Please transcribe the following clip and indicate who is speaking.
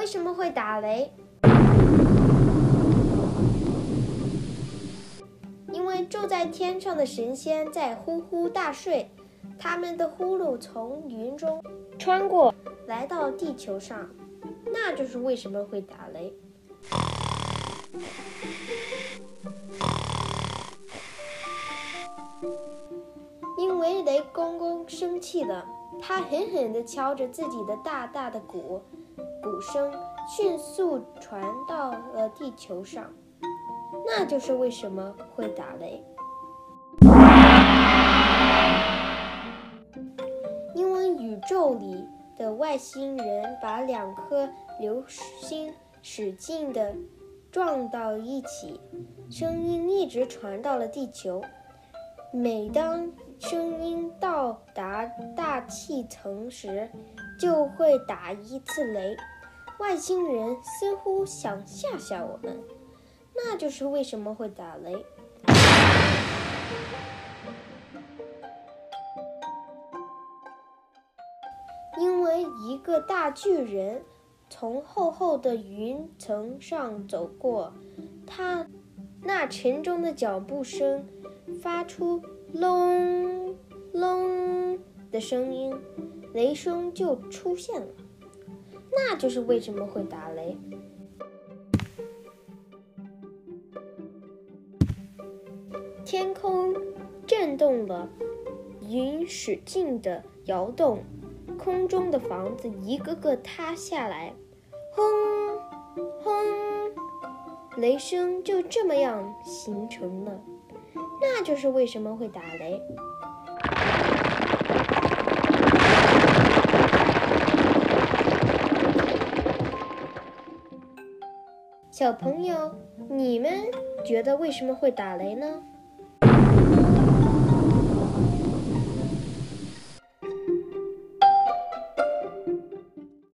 Speaker 1: 为什么会打雷？因为住在天上的神仙在呼呼大睡，他们的呼噜从云中穿过来到地球上，那就是为什么会打雷。因为雷公公生气了，他狠狠地敲着自己的大大的鼓，鼓声迅速传到了地球上，那就是为什么会打雷。因为宇宙里的外星人把两颗流星使劲地撞到一起，声音一直传到了地球。每当声音到达气层时，就会打一次雷。外星人似乎想吓吓我们，那就是为什么会打雷。因为一个大巨人从厚厚的云层上走过，他那沉重的脚步声。发出隆隆的声音，雷声就出现了。那就是为什么会打雷。天空震动了，云使劲的摇动，空中的房子一个个塌下来，轰轰，雷声就这么样形成了。那就是为什么会打雷。小朋友，你们觉得为什么会打雷呢？